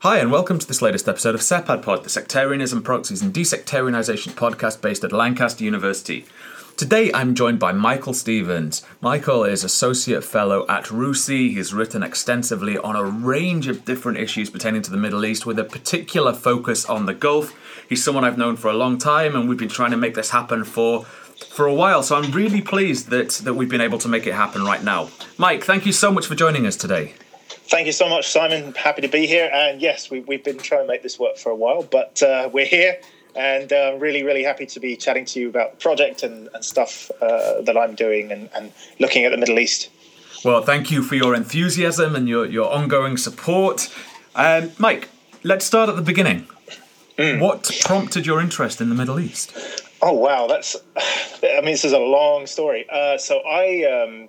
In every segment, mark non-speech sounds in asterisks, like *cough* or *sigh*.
Hi, and welcome to this latest episode of SEPAD Pod, the Sectarianism, Proxies, and Desectarianisation podcast based at Lancaster University. Today I'm joined by Michael Stevens. Michael is Associate Fellow at RUSI. He's written extensively on a range of different issues pertaining to the Middle East with a particular focus on the Gulf. He's someone I've known for a long time, and we've been trying to make this happen for for a while. So I'm really pleased that that we've been able to make it happen right now. Mike, thank you so much for joining us today. Thank you so much, Simon. Happy to be here. And yes, we, have been trying to make this work for a while, but uh, we're here and uh, really, really happy to be chatting to you about the project and, and stuff uh, that I'm doing and, and looking at the Middle East. Well, thank you for your enthusiasm and your, your ongoing support. Um, Mike, let's start at the beginning. Mm. What prompted your interest in the Middle East? Oh wow, that's. *sighs* I mean, this is a long story. Uh, so I um,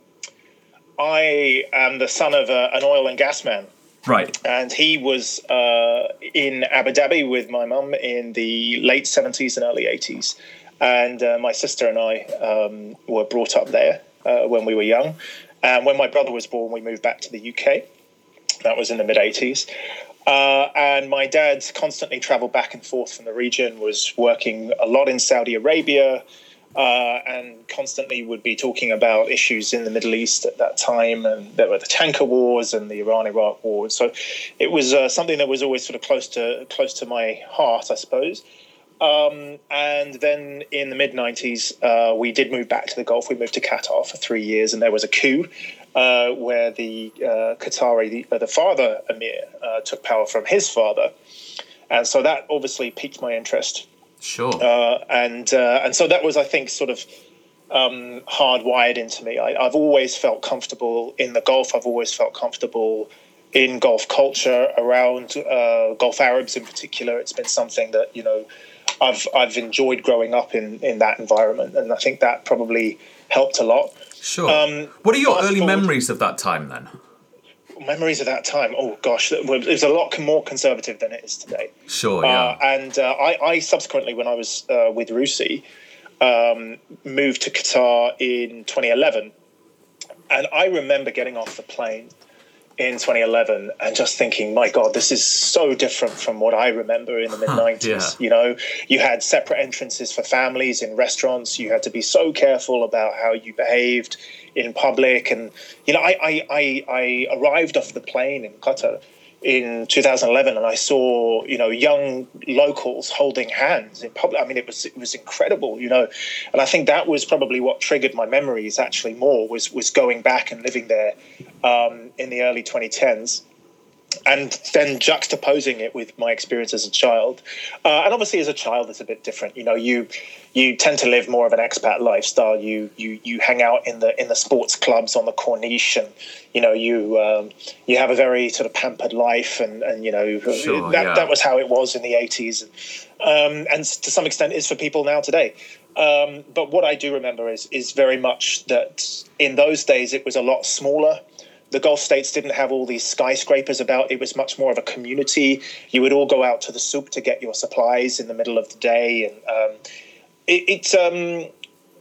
I am the son of a, an oil and gas man. Right. And he was uh, in Abu Dhabi with my mum in the late 70s and early 80s. And uh, my sister and I um, were brought up there uh, when we were young. And when my brother was born, we moved back to the UK. That was in the mid 80s. Uh, and my dad constantly traveled back and forth from the region, was working a lot in Saudi Arabia, uh, and constantly would be talking about issues in the Middle East at that time. And there were the tanker wars and the Iran-Iraq war. So it was uh, something that was always sort of close to close to my heart, I suppose. Um, and then in the mid 90s, uh, we did move back to the Gulf. We moved to Qatar for three years, and there was a coup uh, where the uh, Qatari, the, uh, the father emir, uh, took power from his father. And so that obviously piqued my interest Sure. Uh, and uh, and so that was, I think, sort of um, hardwired into me. I, have always felt comfortable in the Gulf. I've always felt comfortable in Gulf culture around uh, Gulf Arabs in particular. It's been something that you know I've I've enjoyed growing up in in that environment, and I think that probably helped a lot. Sure. Um, what are your early forward, memories of that time then? Memories of that time. Oh gosh, it was a lot more conservative than it is today. Sure, yeah. Uh, and uh, I, I, subsequently, when I was uh, with RUSI, um, moved to Qatar in 2011, and I remember getting off the plane in 2011 and just thinking, my God, this is so different from what I remember in the mid 90s. yeah. You know, you had separate entrances for families in restaurants. You had to be so careful about how you behaved in public. And, you know, I, I, I, I arrived off the plane in Qatar in 2011 and I saw you know young locals holding hands in public. I mean it was it was incredible you know. And I think that was probably what triggered my memories actually more was was going back and living there um, in the early 2010s and then juxtaposing it with my experience as a child. Uh, and obviously as a child it's a bit different. You know you you tend to live more of an expat lifestyle. You you you hang out in the in the sports clubs on the corniche and you know you um, you have a very sort of pampered life and and you know sure, that yeah. that was how it was in the 80s um, and to some extent is for people now today. Um, but what I do remember is is very much that in those days it was a lot smaller the Gulf states didn't have all these skyscrapers about. It was much more of a community. You would all go out to the souk to get your supplies in the middle of the day, and um, it, it, um,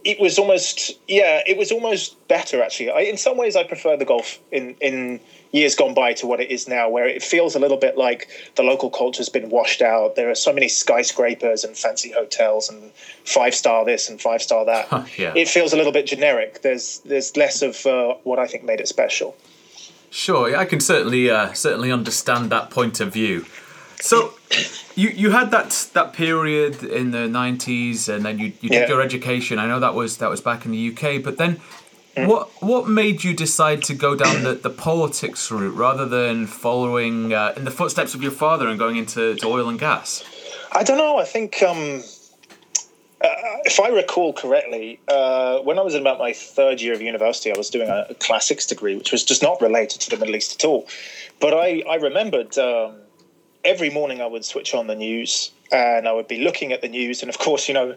it was almost yeah, it was almost better actually. I, in some ways, I prefer the Gulf in in years gone by to what it is now, where it feels a little bit like the local culture's been washed out. There are so many skyscrapers and fancy hotels and five star this and five star that. *laughs* yeah. It feels a little bit generic. There's there's less of uh, what I think made it special. Sure, I can certainly uh, certainly understand that point of view. So, *coughs* you you had that that period in the nineties, and then you you did your education. I know that was that was back in the UK, but then. Mm. What what made you decide to go down the, the politics route rather than following uh, in the footsteps of your father and going into oil and gas? I don't know. I think um, if I recall correctly, uh, when I was in about my third year of university, I was doing a, classics degree, which was just not related to the Middle East at all. But I, I remembered um, every morning I would switch on the news and I would be looking at the news. And of course, you know,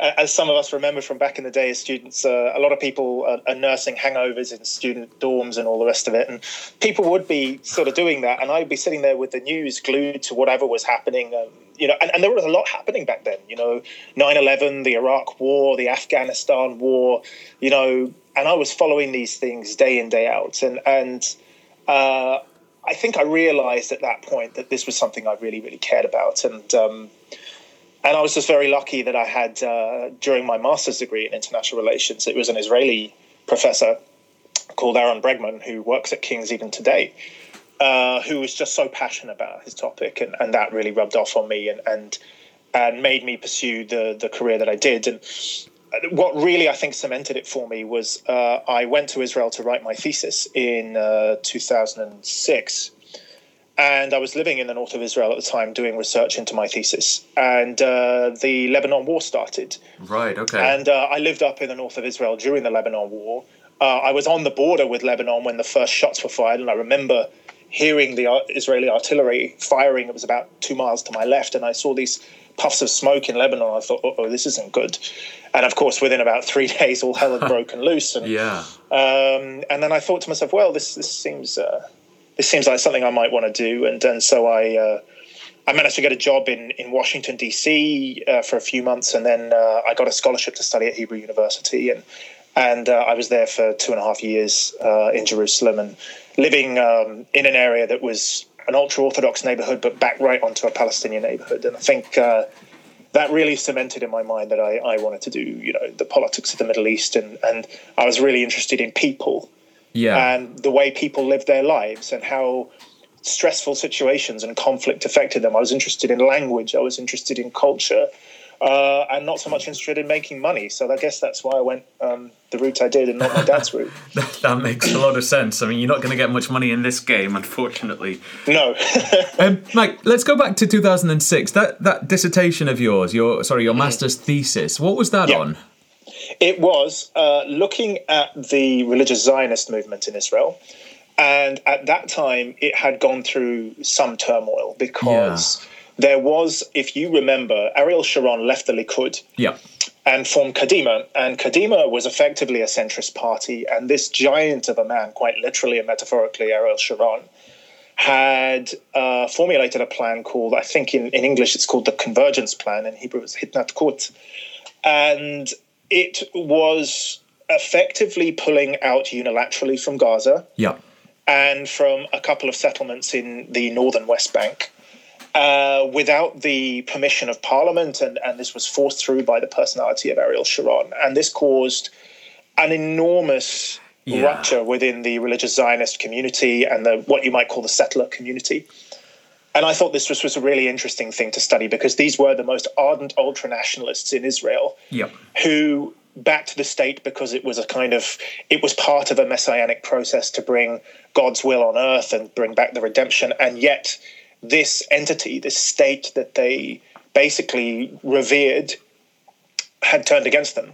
as some of us remember from back in the day as students, uh, a lot of people are, are, nursing hangovers in student dorms and all the rest of it. And people would be sort of doing that. And I'd be sitting there with the news glued to whatever was happening. Um, you know, and, and, there was a lot happening back then, you know, 9 11, the Iraq war, the Afghanistan war, you know, and I was following these things day in, day out. And, and, uh, I think I realized at that point that this was something I really, really cared about. And, um, and I was just very lucky that I had, uh, during my master's degree in international relations, it was an Israeli professor called Ahron Bregman, who works at King's even today, uh, who was just so passionate about his topic. And, and that really rubbed off on me and, and, and made me pursue the, the career that I did. And what really I think cemented it for me was uh, I went to Israel to write my thesis in uh, 2006 and I was living in the north of Israel at the time doing research into my thesis. And uh, the Lebanon War started. Right, okay. And uh, I lived up in the north of Israel during the Lebanon War. Uh, I was on the border with Lebanon when the first shots were fired, and I remember hearing the Israeli artillery firing. It was about two miles to my left, and I saw these puffs of smoke in Lebanon. I thought, oh, this isn't good. And of course, within about three *laughs* days, all hell had *laughs* broken loose. And, yeah. Um, and then I thought to myself, well, this this seems uh, this seems like something I might want to do. And and so I uh, I managed to get a job in in Washington D.C. Uh, for a few months, and then uh, I got a scholarship to study at Hebrew University, and and uh, I was there for two and a half years uh, in Jerusalem and living um, in an area that was an ultra orthodox neighborhood, but back right onto a Palestinian neighborhood. And I think uh, that really cemented in my mind that I, I wanted to do, you know, the politics of the Middle East, and and I was really interested in people yeah. and the way people live their lives and how stressful situations and conflict affected them. I was interested in language. I was interested in culture. Uh, and not so much interested in making money. So I guess that's why I went um, the route I did and not my dad's route. *laughs* that makes a lot of sense. I mean, you're not going to get much money in this game, unfortunately. No. *laughs* um, Mike, let's go back to 2006. That that dissertation of yours, your sorry, your mm. master's thesis. What was that yeah. on? It was uh, looking at the religious Zionist movement in Israel. And at that time, it had gone through some turmoil because yeah. There was, if you remember, Ariel Sharon left the Likud. Yeah. And formed Kadima. And Kadima was effectively a centrist party. And this giant of a man, quite literally and metaphorically, Ariel Sharon, had uh, formulated a plan called, I think in, in English it's called the Convergence Plan, in Hebrew it's Hitnatkut. And it was effectively pulling out unilaterally from Gaza. Yeah. And from a couple of settlements in the northern West Bank. Uh, without the permission of Parliament, and, and this was forced through by the personality of Ariel Sharon. And this caused an enormous yeah. rupture within the religious Zionist community and the what you might call the settler community. And I thought this was, was a really interesting thing to study because these were the most ardent ultra nationalists in Israel yep. who backed the state because it was a kind of it was part of a messianic process to bring God's will on earth and bring back the redemption. And yet this entity, this state that they basically revered had turned against them.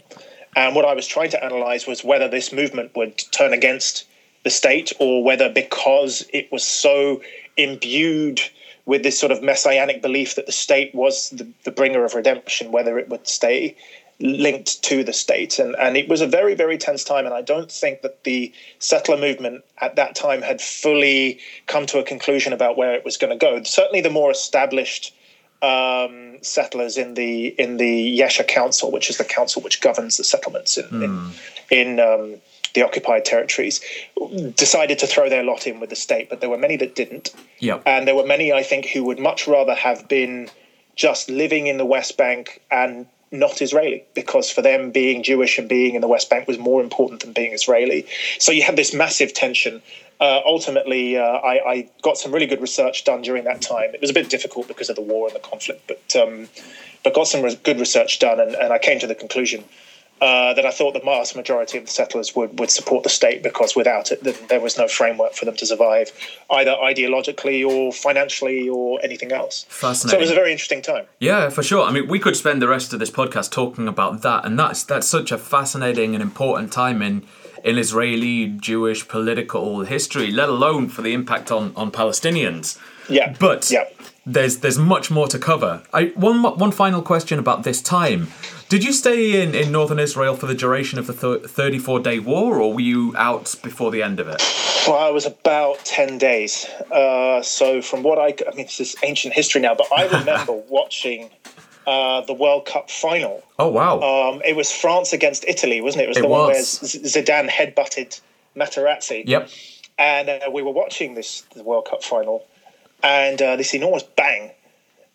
And what I was trying to analyze was whether this movement would turn against the state or whether because it was so imbued with this sort of messianic belief that the state was the, the bringer of redemption, whether it would stay linked to the state. And, and it was a very, very tense time. And I don't think that the settler movement at that time had fully come to a conclusion about where it was going to go. Certainly, the more established um, settlers in the in the Yesha Council, which is the council which governs the settlements in mm. in, hmm. in um, the occupied territories, decided to throw their lot in with the state, but there were many that didn't. Yep. And there were many, I think, who would much rather have been just living in the West Bank and not Israeli, because for them, being Jewish and being in the West Bank was more important than being Israeli. So you had this massive tension. Uh, ultimately, uh, I, I, got some really good research done during that time. It was a bit difficult because of the war and the conflict, but um, but got some re- good research done, and, and I came to the conclusion uh, that I thought the vast majority of the settlers would, would support the state because without it, there was no framework for them to survive, either ideologically or financially or anything else. Fascinating. So it was a very interesting time. Yeah, for sure. I mean, we could spend the rest of this podcast talking about that, and that's that's such a fascinating and important time in in Israeli Jewish political history, let alone for the impact on on Palestinians. Yeah, but yeah. there's there's much more to cover. I one one final question about this time. Did you stay in, in northern Israel for the duration of the 34 day war, or were you out before the end of it? Well, I was about 10 days. Uh, so, from what I, I mean, this is ancient history now, but I *laughs* remember watching uh, the World Cup final. Oh, wow. Um, it was France against Italy, wasn't it? It was it the was. one where Zidane headbutted Materazzi. Yep and uh, we were watching this the World Cup final, and uh, this enormous bang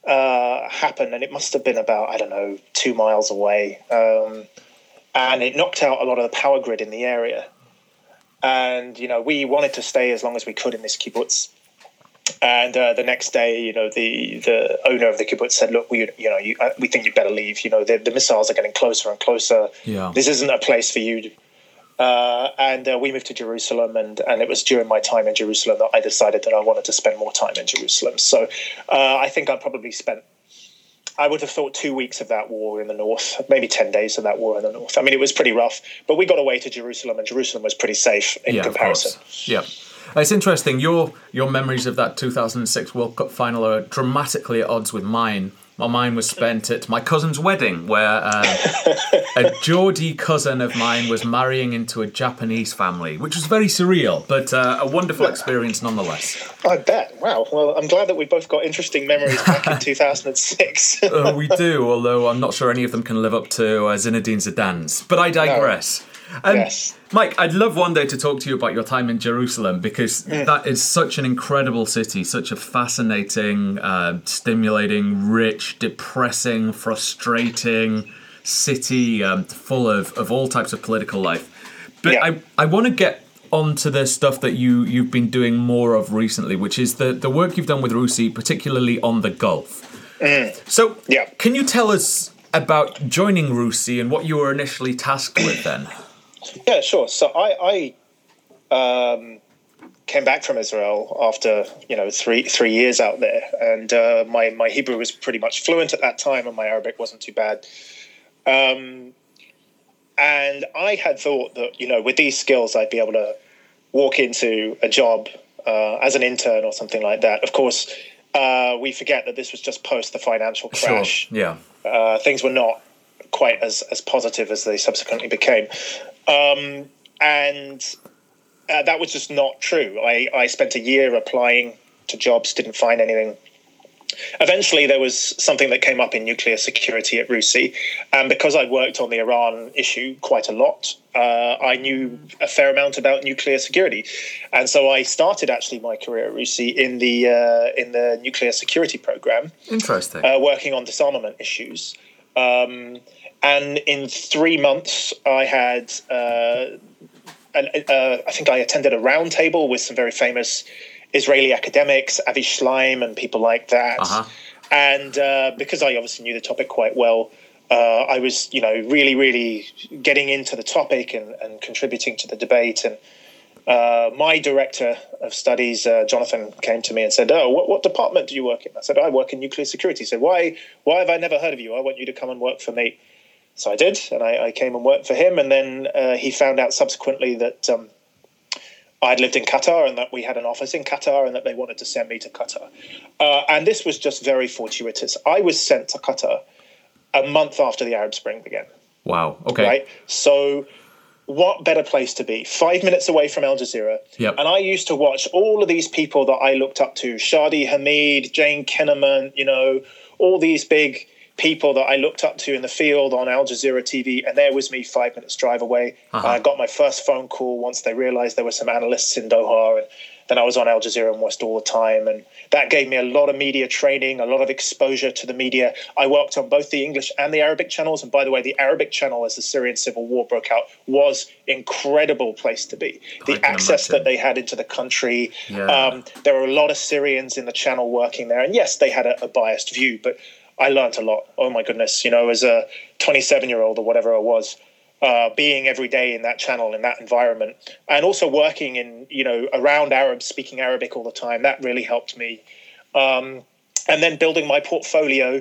uh, happened, and it must have been about I don't know two miles away, um, and it knocked out a lot of the power grid in the area. And you know, we wanted to stay as long as we could in this kibbutz. And uh, the next day, you know, the, the owner of the kibbutz said, "Look, we you know you, uh, we think you would better leave. You know, the, the missiles are getting closer and closer. Yeah. This isn't a place for you." Uh, and uh, we moved to Jerusalem, and, and it was during my time in Jerusalem that I decided that I wanted to spend more time in Jerusalem. So uh, I think I probably spent, I would have thought two weeks of that war in the north, maybe 10 days of that war in the north. I mean, it was pretty rough, but we got away to Jerusalem, and Jerusalem was pretty safe in yeah, comparison. Yeah. It's interesting. Your your memories of that 2006 World Cup final are dramatically at odds with mine. Well, mine was spent at my cousin's wedding, where uh, a Geordie cousin of mine was marrying into a Japanese family, which was very surreal, but uh, a wonderful experience nonetheless. I bet. Wow. Well, I'm glad that we both got interesting memories back in *laughs* 2006. uh, we do, although I'm not sure any of them can live up to uh, Zinedine Zidane's. But I digress. Um, yes. Mike, I'd love one day to talk to you about your time in Jerusalem because that is such an incredible city, such a fascinating, uh, stimulating, rich, depressing, frustrating city um, full of, of all types of political life. But Yeah. I, I want to get onto the stuff that you, you've been doing more of recently, which is the, the work you've done with RUSI, particularly on the Gulf. So, Yeah. can you tell us about joining RUSI and what you were initially tasked with then? Yeah, sure. So I, I um, came back from Israel after you know three three years out there, and uh, my my Hebrew was pretty much fluent at that time, and my Arabic wasn't too bad. Um, and I had thought that you know with these skills I'd be able to walk into a job uh, as an intern or something like that. Of course, uh, we forget that this was just post the financial crash Yeah. uh, things were not quite as, as positive as they subsequently became. Um, and uh, that was just not true. I, I spent a year applying to jobs, didn't find anything. Eventually, there was something that came up in nuclear security at RUSI. And because I worked on the Iran issue quite a lot, uh, I knew a fair amount about nuclear security. And so I started actually my career at RUSI in the, uh, in the nuclear security program Interesting. uh, working on disarmament issues. Um, and in three months, I had, uh, an, uh, I think I attended a roundtable with some very famous Israeli academics, Avi Shlaim, and people like that. Uh-huh. And uh, because I obviously knew the topic quite well, uh, I was, you know, really, really getting into the topic and, and contributing to the debate. And uh, my director of studies, uh, Jonathan, came to me and said, "Oh, what, what department do you work in?" I said, "I work in nuclear security." He said, "Why? Why have I never heard of you? I want you to come and work for me." So I did, and I, I came and worked for him. And then uh, he found out subsequently that um, I'd lived in Qatar and that we had an office in Qatar and that they wanted to send me to Qatar. Uh, and this was just very fortuitous. I was sent to Qatar a month after the Arab Spring began wow. Okay. right? So, what better place to be? Five minutes away from Al Jazeera. Yep. And I used to watch all of these people that I looked up to Shadi Hamid, Jane Kinninmont, you know, all these big people that I looked up to in the field on Al Jazeera TV. And there was me five minutes drive away. Uh-huh. I got my first phone call once they realized there were some analysts in Doha. And then I was on Al Jazeera and West all the time. And that gave me a lot of media training, a lot of exposure to the media. I worked on both the English and the Arabic channels. And by the way, the Arabic channel, as the Syrian civil war broke out, was incredible place to be. The access imagine. that they had into the country. Yeah. Um, there were a lot of Syrians in the channel working there. And yes, they had a, a biased view, but I learned a lot. Oh my goodness. You know, as a 27 year old or whatever I was, uh, being every day in that channel in that environment and also working in you know around arabs speaking arabic all the time that really helped me um, and then building my portfolio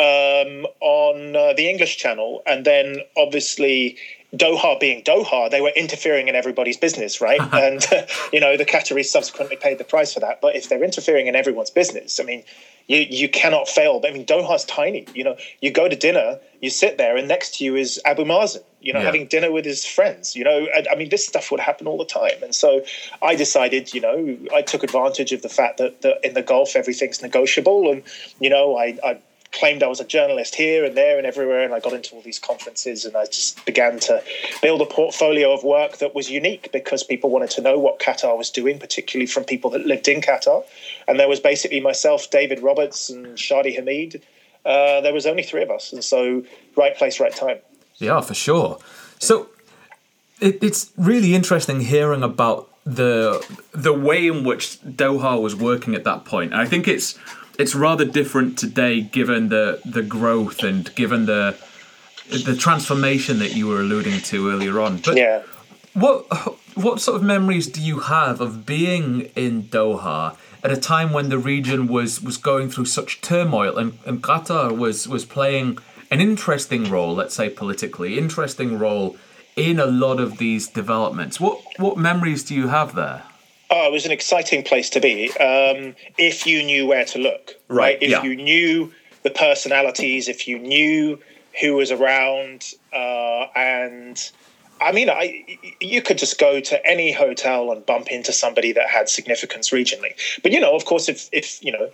um, on uh, the english channel and then obviously doha being doha they were interfering in everybody's business right *laughs* and *laughs* you know the qataris subsequently paid the price for that but if they're interfering in everyone's business i mean you you cannot fail. I mean, Doha's tiny. You know, you go to dinner, you sit there, and next to you is Abu Mazen. You know, Yeah. having dinner with his friends. You know, and, I mean, this stuff would happen all the time. And so, I decided, you know, I took advantage of the fact that, that in the Gulf everything's negotiable, and you know, I, I claimed I was a journalist here and there and everywhere, and I got into all these conferences, and I just began to build a portfolio of work that was unique because people wanted to know what Qatar was doing, particularly from people that lived in Qatar. And there was basically myself, David Roberts, and Shadi Hamid. Uh, there was only three of us, and so right place, right time. Yeah, for sure. So it, it's really interesting hearing about the the way in which Doha was working at that point. I think it's it's rather different today, given the the growth and given the the transformation that you were alluding to earlier on. But yeah. what what sort of memories do you have of being in Doha at a time when the region was was going through such turmoil and, and Qatar was was playing an interesting role, let's say politically, interesting role in a lot of these developments. What what memories do you have there? Oh, it was an exciting place to be um, if you knew where to look. Right. right? If yeah. you knew the personalities, if you knew who was around, uh, and I mean, I you could just go to any hotel and bump into somebody that had significance regionally. But you know, of course, if if you know,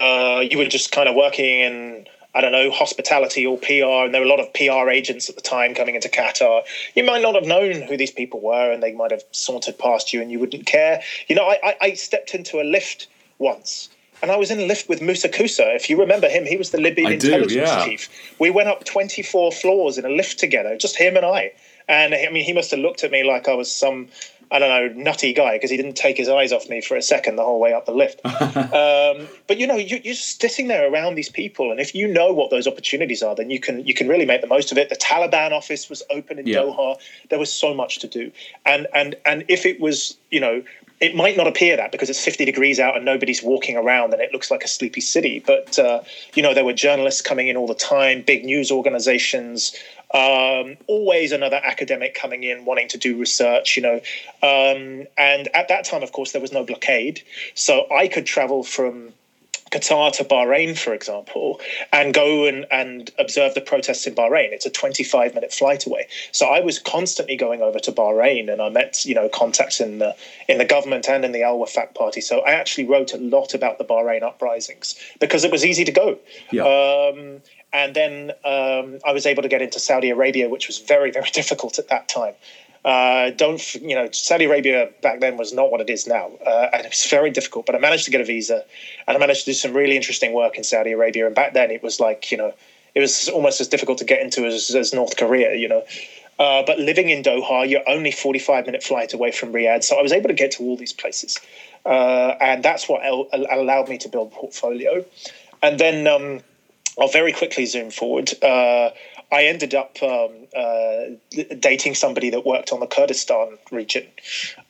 uh, you were just kind of working in I don't know, hospitality or PR, and there were a lot of PR agents at the time coming into Qatar. You might not have known who these people were, and they might have sauntered past you, and you wouldn't care. You know, I, I, I stepped into a lift once, and I was in a lift with Musa Kusa. If you remember him, he was the Libyan I intelligence do, yeah. chief. We went up 24 floors in a lift together, just him and I. And I mean, he must have looked at me like I was some I don't know, nutty guy because he didn't take his eyes off me for a second the whole way up the lift. *laughs* um, but you know, you, just sitting there around these people, and if you know what those opportunities are, then you can you can really make the most of it. The Taliban office was open in yeah. Doha. There was so much to do, and and and if it was, you know. It might not appear that because it's 50 degrees out and nobody's walking around and it looks like a sleepy city. But, uh, you know, there were journalists coming in all the time, big news organizations, um, always another academic coming in wanting to do research, you know. Um, and at that time, of course, there was no blockade. So I could travel from Qatar to Bahrain, for example, and go and, and observe the protests in Bahrain. It's a 25 minute flight away. So I was constantly going over to Bahrain and I met, you know, contacts in the in the government and in the Al Wafaq party. So I actually wrote a lot about the Bahrain uprisings because it was easy to go. Yeah. Um, and then um, I was able to get into Saudi Arabia, which was very, very *laughs* difficult at that time. Uh, don't you know? Saudi Arabia back then was not what it is now, uh, and it was very difficult. But I managed to get a visa, and I managed to do some really interesting work in Saudi Arabia. And back then, it was like you know, it was almost as difficult to get into as, as North Korea. You know, uh, but living in Doha, you're only 45 minute flight away from Riyadh, so I was able to get to all these places, uh, and that's what allowed me to build portfolio. And then um, I'll very quickly zoom forward. Uh, I ended up um, uh, dating somebody that worked on the Kurdistan region.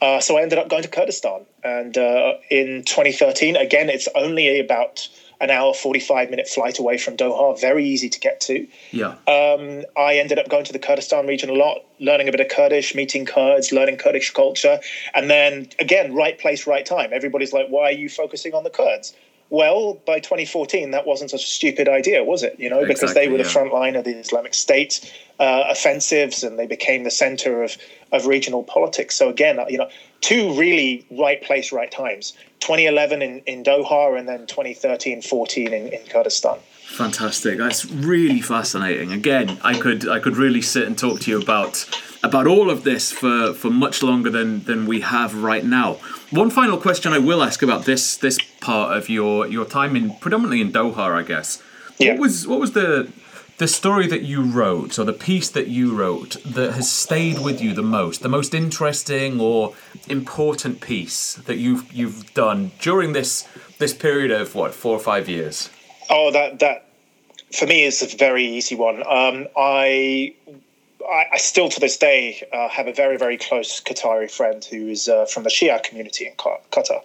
Uh, so I ended up going to Kurdistan. And uh, in 2013, again, it's only about an hour, 45 minute flight away from Doha, very easy to get to. Yeah. Um, I ended up going to the Kurdistan region a lot, learning a bit of Kurdish, meeting Kurds, learning Kurdish culture. And then again, right place, right time. Everybody's like, why are you focusing on the Kurds? Well, by 2014, that wasn't such a stupid idea, was it? You know, because they were the yeah. front line of the Islamic State uh, offensives, and they became the center of of regional politics. So again, you know, two really right place, right times. 2011 in, in Doha, and then 2013, 14 in, in Kurdistan. Fantastic. That's really fascinating. Again, I could I could really sit and talk to you about about all of this for, for much longer than, than we have right now. One final question I will ask about this this part of your, your time in predominantly in Doha, I guess. Yeah. What was what was the the story that you wrote or the piece that you wrote that has stayed with you the most, the most interesting or important piece that you've you've done during this this period of what four or five years? Oh, that that for me is a very easy one. Um, I I, I, still to this day uh, have a very, very close Qatari friend who is uh, from the Shia community in Qatar.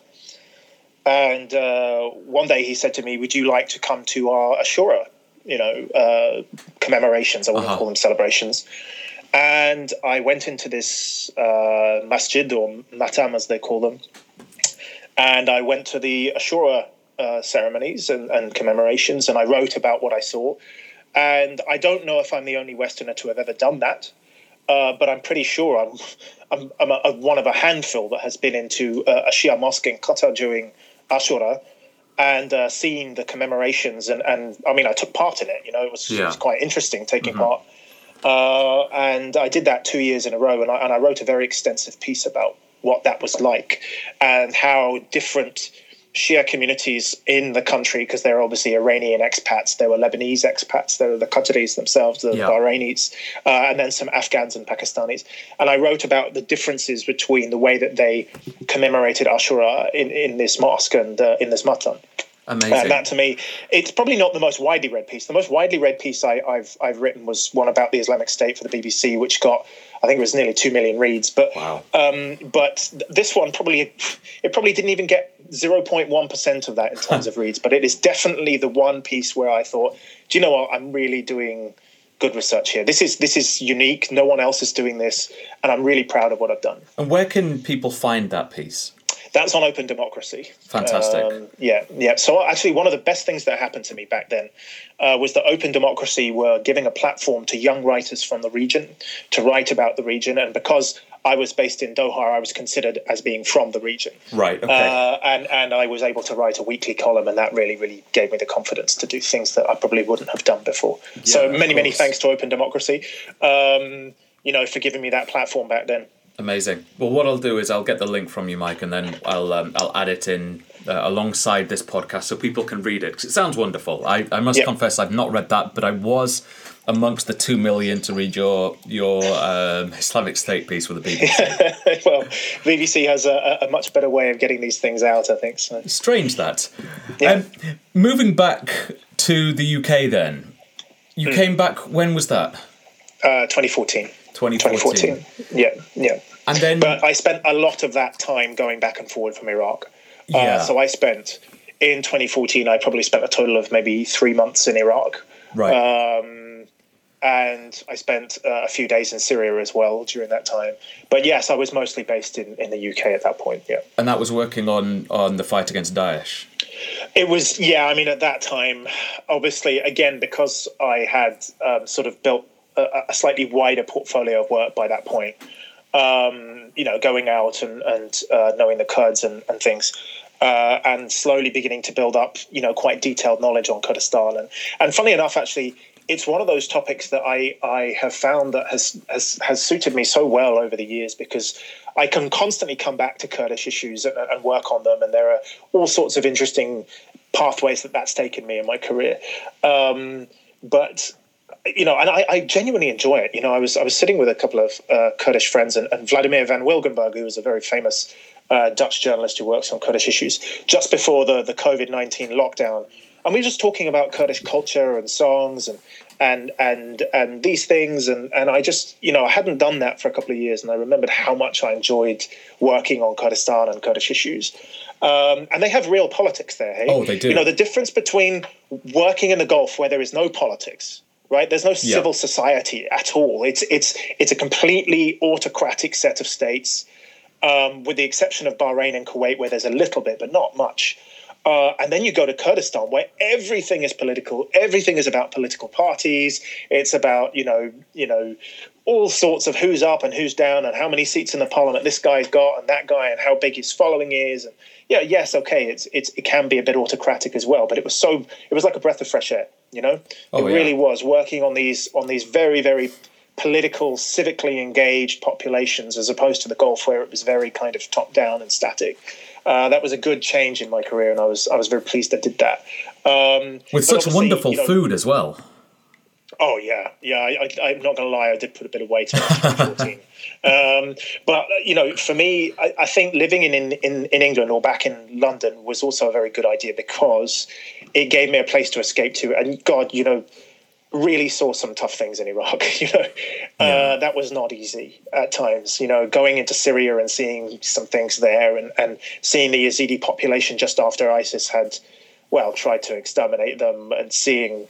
And uh, one day he said to me, Would you like to come to our Ashura, you know, uh, commemorations? I wouldn't uh-huh. call them celebrations. And I went into this uh, masjid or matam, as they call them. And I went to the Ashura uh, ceremonies and, and commemorations, and I wrote about what I saw. And I don't know if I'm the only Westerner to have ever done that, uh, but I'm pretty sure I'm, I'm, I'm a, one of a handful that has been into uh, a Shia mosque in Qatar during Ashura. and uh, seeing the commemorations and, and I mean I took part in it. You know, it was, yeah. it was quite interesting taking mm-hmm. part. Uh, and I did that two years in a row, and I, and I wrote a very extensive piece about what that was like and how different Shia communities in the country, because there are obviously Iranian expats, there were Lebanese expats, there were the Qataris themselves, the yeah. Bahrainis, uh, and then some Afghans and Pakistanis. And I wrote about the differences between the way that they commemorated Ashura in, in this mosque and uh, in this matam. Amazing. And that to me, it's probably not the most widely read piece. The most widely read piece I, have I've written was one about the Islamic State for the BBC, which got I think it was nearly two million reads. But wow. um, but this one probably it probably didn't even get zero point one percent of that in terms of reads. But it is definitely the one piece where I thought, do you know what? I'm really doing good research here. This is this is unique. No one else is doing this, and I'm really proud of what I've done. And where can people find that piece? That's on Open Democracy. Fantastic. Um, yeah, yeah. So actually, one of the best things that happened to me back then uh, was that Open Democracy were giving a platform to young writers from the region to write about the region, and because I was based in Doha, I was considered as being from the region. Right. Okay. Uh, and and I was able to write a weekly column, and that really really gave me the confidence to do things that I probably wouldn't have done before. Yeah, so many many thanks to Open Democracy. Um, you know, for giving me that platform back then. Amazing. Well, what I'll do is I'll get the link from you, Mike, and then I'll um, I'll add it in uh, alongside this podcast so people can read it because it sounds wonderful. I, I must confess I've not read that, but I was amongst the two million to read your your um, Islamic State piece with the BBC. *laughs* well, BBC has a, a, much better way of getting these things out, I think. So. Strange that. Yeah. Um, moving back to the UK, then you mm. came back. When was that? Uh, 2014. 2014. 2014. Yeah, yeah. And then, but I spent a lot of that time going back and forward from Iraq. Uh, yeah. Uh, so I spent in 2014. I probably spent a total of maybe three months in Iraq. Right. Um, and I spent uh, a few days in Syria as well during that time. But yes, I was mostly based in, in the UK at that point. Yeah. And that was working on on the fight against Daesh. It was, yeah. I mean, at that time, obviously, again, because I had um, sort of built a, a, slightly wider portfolio of work by that point. Um, you know, going out and, and uh, knowing the Kurds and, and things. Uh, and slowly beginning to build up, you know, quite detailed knowledge on Kurdistan. And, and funny enough, actually, it's one of those topics that I, I have found that has, has, has suited me so well over the years because I can constantly come back to Kurdish issues and, and work on them. And there are all sorts of interesting pathways that that's taken me in my career. Um, but you know, and I, I, genuinely enjoy it. You know, I was I was sitting with a couple of uh, Kurdish friends and, and, Wladimir van Wilgenburg, who is a very famous uh, Dutch journalist who works on Kurdish issues, just before the the COVID nineteen lockdown, and we were just talking about Kurdish culture and songs and and and and these things, and and I just you know I hadn't done that for a couple of years, and I remembered how much I enjoyed working on Kurdistan and Kurdish issues. Um, and they have real politics there. Hey? Oh, they do. You know the difference between working in the Gulf, where there is no politics, right? There's no civil yeah. society at all. It's it's it's a completely autocratic set of states, um, with the exception of Bahrain and Kuwait, where there's a little bit, but not much. Uh, and then you go to Kurdistan, where everything is political. Everything is about political parties. It's about you know you know all sorts of who's up and who's down, and how many seats in the parliament this guy's got, and that guy, and how big his following is. And yeah, yes, okay, it's it's it can be a bit autocratic as well, but it was so it was like a breath of fresh air. You know, oh, it yeah. really was working on these on these very very political, civically engaged populations, as opposed to the Gulf, where it was very kind of top down and static. Uh, that was a good change in my career, and I was I was very pleased I did that. Um, With such wonderful you know, food as well. Oh yeah, yeah. I, am not going to lie. I did put a bit of weight on 2014. *laughs* um, but you know, for me, I, I think living in, in in England or back in London was also a very good idea because it gave me a place to escape to. And God, you know, really saw some tough things in Iraq. *laughs* You know, yeah. uh, that was not easy at times. You know, going into Syria and seeing some things there, and, and seeing the Yazidi population just after ISIS had, well, tried to exterminate them, and seeing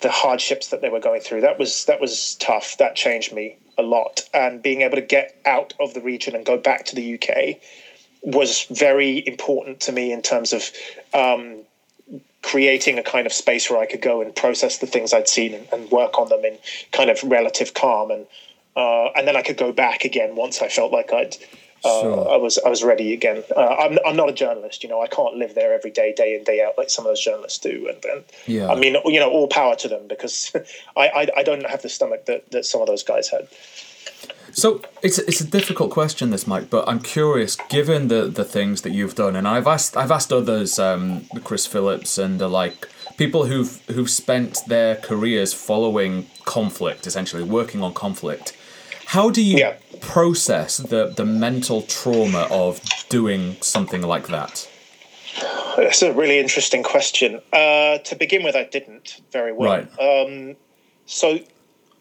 the hardships that they were going through. That was that was tough. That changed me a lot. And being able to get out of the region and go back to the UK was very important to me in terms of um, creating a kind of space where I could go and process the things I'd seen and, and work on them in kind of relative calm and uh, and then I could go back again once I felt like I'd uh, Sure. I was I was ready again. Uh, I'm I'm not a journalist, you know. I can't live there every day, day in day out, like some of those journalists do. And, and Yeah. I mean, you know, all power to them because *laughs* I, I I don't have the stomach that that some of those guys had. So it's it's a difficult question, this Mike, but I'm curious. Given the the things that you've done, and I've asked I've asked others, um, Chris Phillips and the like, people who've who've spent their careers following conflict, essentially working on conflict. How do you Yeah. process the the mental trauma of doing something like that? That's a really interesting question. Uh, to begin with, I didn't very well. Right. Um, so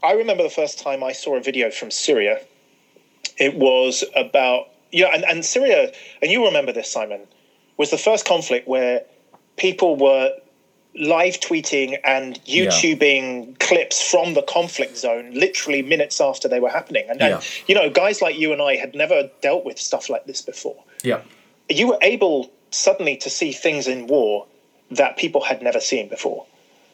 I remember the first time I saw a video from Syria. It was about yeah, and, and Syria, and you remember this, Simon, was the first conflict where people were live tweeting and Yeah. YouTubing clips from the conflict zone literally minutes after they were happening. And, Yeah. and you know, guys like you and I had never dealt with stuff like this before Yeah. you were able suddenly to see things in war that people had never seen before.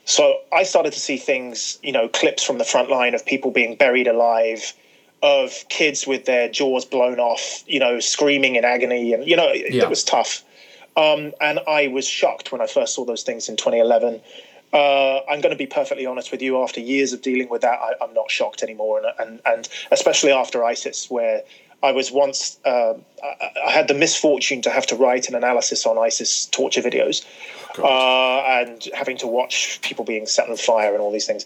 So I started to see things, you know, clips from the front line of people being buried alive, of kids with their jaws blown off, you know, screaming in agony, and you know, it, Yeah. it was tough. Um, and I was shocked when I first saw those things in 2011. Uh, I'm going to be perfectly honest with you. After years of dealing with that, I, I'm not shocked anymore, and, and and especially after ISIS, where I was once uh, I, had the misfortune to have to write an analysis on ISIS torture videos, uh, and having to watch people being set on fire and all these things.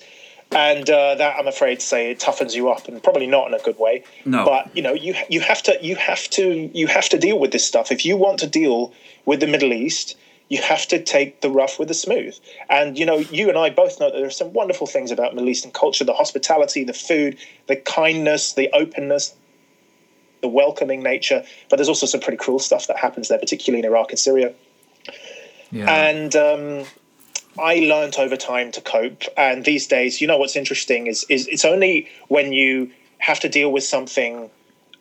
And uh, that, I'm afraid to say, it toughens you up, and probably not in a good way. No. But you know, you you have to you have to you have to deal with this stuff if you want to deal with the Middle East. You have to take the rough with the smooth. And you know, you and I both know that there are some wonderful things about Middle Eastern culture: the hospitality, the food, the kindness, the openness, the welcoming nature. But there's also some pretty cruel stuff that happens there, particularly in Iraq and Syria. Yeah. And um, I learned over time to cope. And these days, you know what's interesting is is it's only when you have to deal with something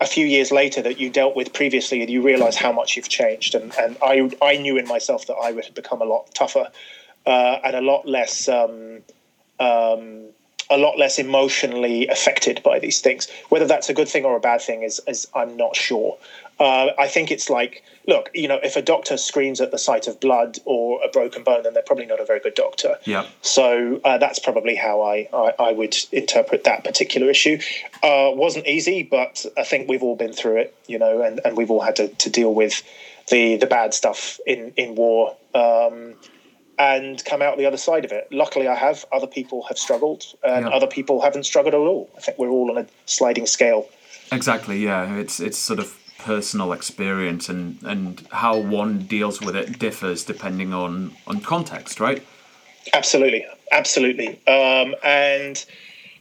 a few years later that you dealt with previously that you realize how much you've changed. And and I I knew in myself that I would have become a lot tougher uh, and a lot less. Um, um, a lot less emotionally affected by these things. Whether that's a good thing or a bad thing is, is I'm not sure. Uh, I think it's like, look, you know, if a doctor screams at the sight of blood or a broken bone, then they're probably not a very good doctor. Yeah. So uh, that's probably how I, I, I would interpret that particular issue. Uh, wasn't easy, but I think we've all been through it, you know, and, and we've all had to, to deal with the the bad stuff in in war. Um, and come out the other side of it. Luckily, I have. Other people have struggled, and Yeah. other people haven't struggled at all. I think we're all on a sliding scale. Exactly. Yeah. It's it's sort of personal experience and and how one deals with it differs depending on on context, right? Absolutely, absolutely. Um, and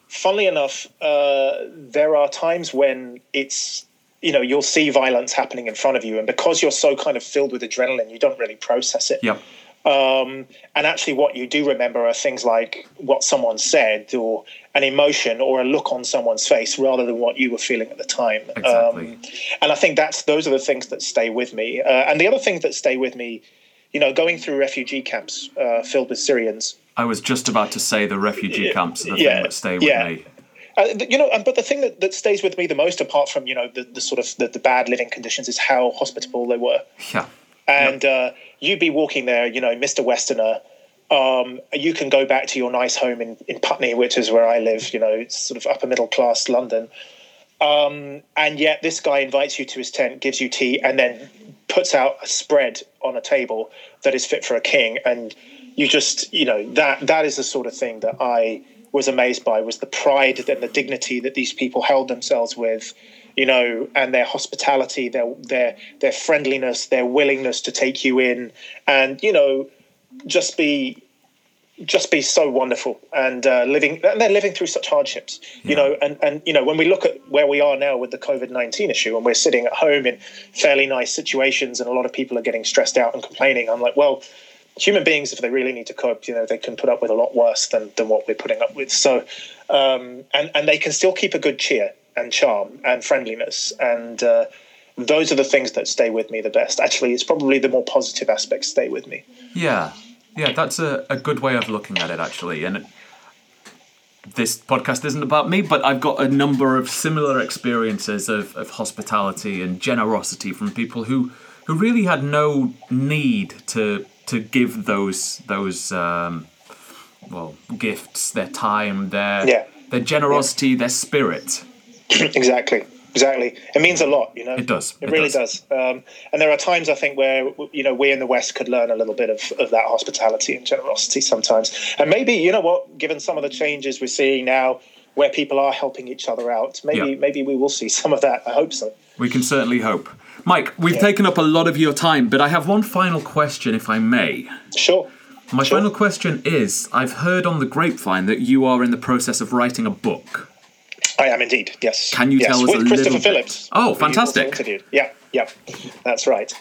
funnily enough, uh, there are times when it's you know you'll see violence happening in front of you, and because you're so kind of filled with adrenaline, you don't really process it. Yep. Um, and actually, what you do remember are things like what someone said, or an emotion, or a look on someone's face, rather than what you were feeling at the time. Exactly. Um, and I think that's those are the things that stay with me. Uh, and the other things that stay with me, you know, going through refugee camps uh, filled with Syrians. I was just about to say the refugee camps are the yeah, thing that stay with yeah. me. Uh, you know, but the thing that, that stays with me the most, apart from you know the, the sort of the, the bad living conditions, is how hospitable they were. Yeah. And uh, you'd be walking there, you know, Mr. Westerner. Um, you can go back to your nice home in, in Putney, which is where I live. You know, it's sort of upper middle class London. Um, and yet, this guy invites you to his tent, gives you tea, and then puts out a spread on a table that is fit for a king. And you just, you know, that that is the sort of thing that I was amazed by was the pride and the dignity that these people held themselves with you know, and their hospitality, their their their friendliness, their willingness to take you in, and you know, just be just be so wonderful and uh, living and they're living through such hardships you Yeah. know and and you know when we look at where we are now with the covid-19 issue and we're sitting at home in fairly nice situations and a lot of people are getting stressed out and complaining i'm like well human beings if they really need to cope you know they can put up with a lot worse than than what we're putting up with so um and and they can still keep a good cheer and charm and friendliness. And uh those are the things that stay with me the best. Actually it's probably the more positive aspects stay with me. Yeah, yeah, that's a, a good way of looking at it actually, and it, this podcast isn't about me, but I've got a number of similar experiences of, of hospitality and generosity from people who who really had no need to to give those those um, well gifts, their time, their Yeah. their generosity, their spirit. *clears throat* exactly exactly it means a lot you know It does, it, it really does. does, Um, and there are times i think where you know we in the west could learn a little bit of, of that hospitality and generosity sometimes and maybe you know what given some of the changes we're seeing now where people are helping each other out maybe Yeah. maybe we will see *laughs* some of that i hope so We can certainly hope. Mike, we've taken up a lot of your time, but I have one final question, if I may. sure My Sure. final question is I've heard on the grapevine that you are in the process of writing a book. I am indeed. Yes. Can you yes. tell us with a Christopher little Phillips? Oh, who you've also fantastic. interviewed. Yeah, yeah, that's right.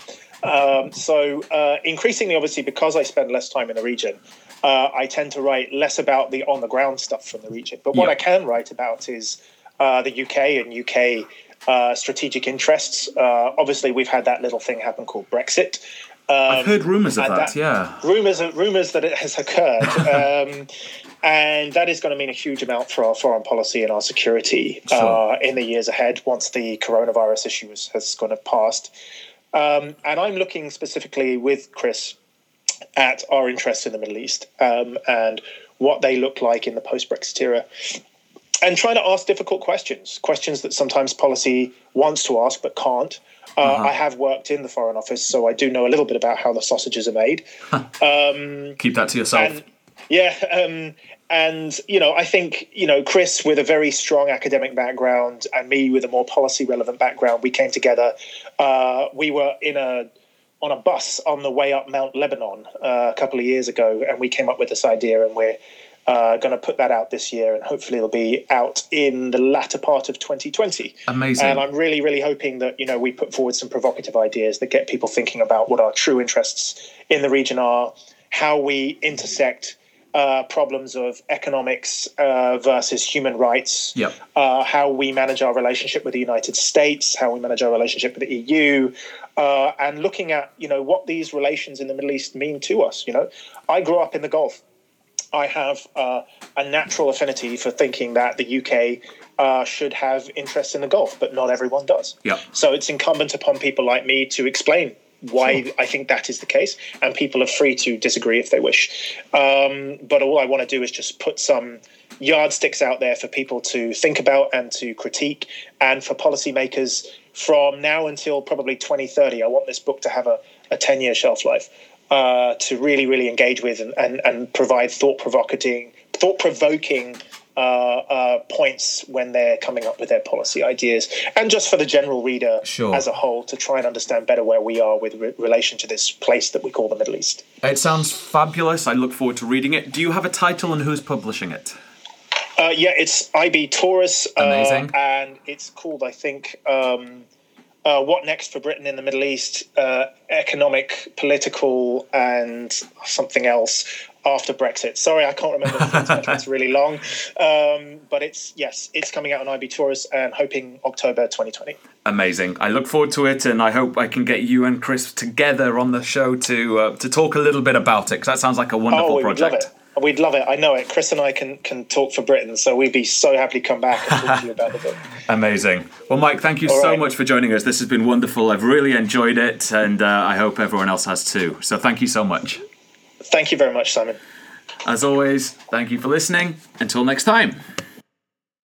Um, so uh, increasingly, obviously, because I spend less time in the region, uh, I tend to write less about the on the ground stuff from the region. But what Yeah. I can write about is uh, the UK and UK uh, strategic interests. Uh, obviously, we've had that little thing happen called Brexit. I've heard rumours of that, that- yeah. rumors rumors that it has occurred *laughs* um, and that is going to mean a huge amount for our foreign policy and our security Sure. uh, in the years ahead once the coronavirus issue has, has kind of passed um, and i'm looking specifically with chris at our interests in the middle east um, and what they look like in the post-brexit era and trying to ask difficult questions, questions that sometimes policy wants to ask but can't. Uh, Uh-huh. I have worked in the Foreign Office, so I do know a little bit about how the sausages are made. Keep that to yourself. And yeah, um, and you know, I think you know Chris with a very strong academic background and me with a more policy relevant background, we came together. Uh, we were in a on a bus on the way up Mount Lebanon uh, a couple of years ago, and we came up with this idea, and we're uh, going to put that out this year, and hopefully it'll be out in the latter part of 2020. Amazing. And I'm really, really hoping that you know we put forward some provocative ideas that get people thinking about what our true interests in the region are, how we intersect uh, problems of economics uh, versus human rights, Yep. uh, how we manage our relationship with the United States, how we manage our relationship with the EU, uh, and looking at you know what these relations in the Middle East mean to us. You know, I grew up in the Gulf. I have uh, a natural affinity for thinking that the UK uh, should have interests in the Gulf, but not everyone does. Yep. So it's incumbent upon people like me to explain why I think that is the case, and people are free to disagree if they wish. Um, but all I want to do is just put some yardsticks out there for people to think about and to critique, and for policymakers from now until probably 2030. I want this book to have a, a 10 year shelf life uh, to really, really engage with and, and, and provide thought provoking, thought provoking uh, uh, points when they're coming up with their policy ideas, and just for the general reader Sure. as a whole to try and understand better where we are with re- relation to this place that we call the Middle East. It sounds fabulous. I look forward to reading it. Do you have a title and who's publishing it? Uh, yeah, it's IB Tauris, uh, Amazing. and it's called, I think, um, uh, "What Next for Britain in the Middle East: uh, Economic, Political, and something else after Brexit." Sorry, I can't remember it's really *laughs* long, um, but it's yes, it's coming out on IB Tauris, and hoping October 2020. Amazing. I look forward to it, and I hope I can get you and Chris together on the show to uh, to talk a little bit about it because that sounds like a wonderful Oh, project. We'd love it. I know it. Chris and I can can talk for Britain, so we'd be so happy to come back and talk to you about the book. *laughs* Amazing. Well, Mike, thank you All so right. much for joining us. This has been wonderful. I've really enjoyed it, and uh, I hope everyone else has too. So, thank you so much. Thank you very much, Simon. As always, thank you for listening. Until next time.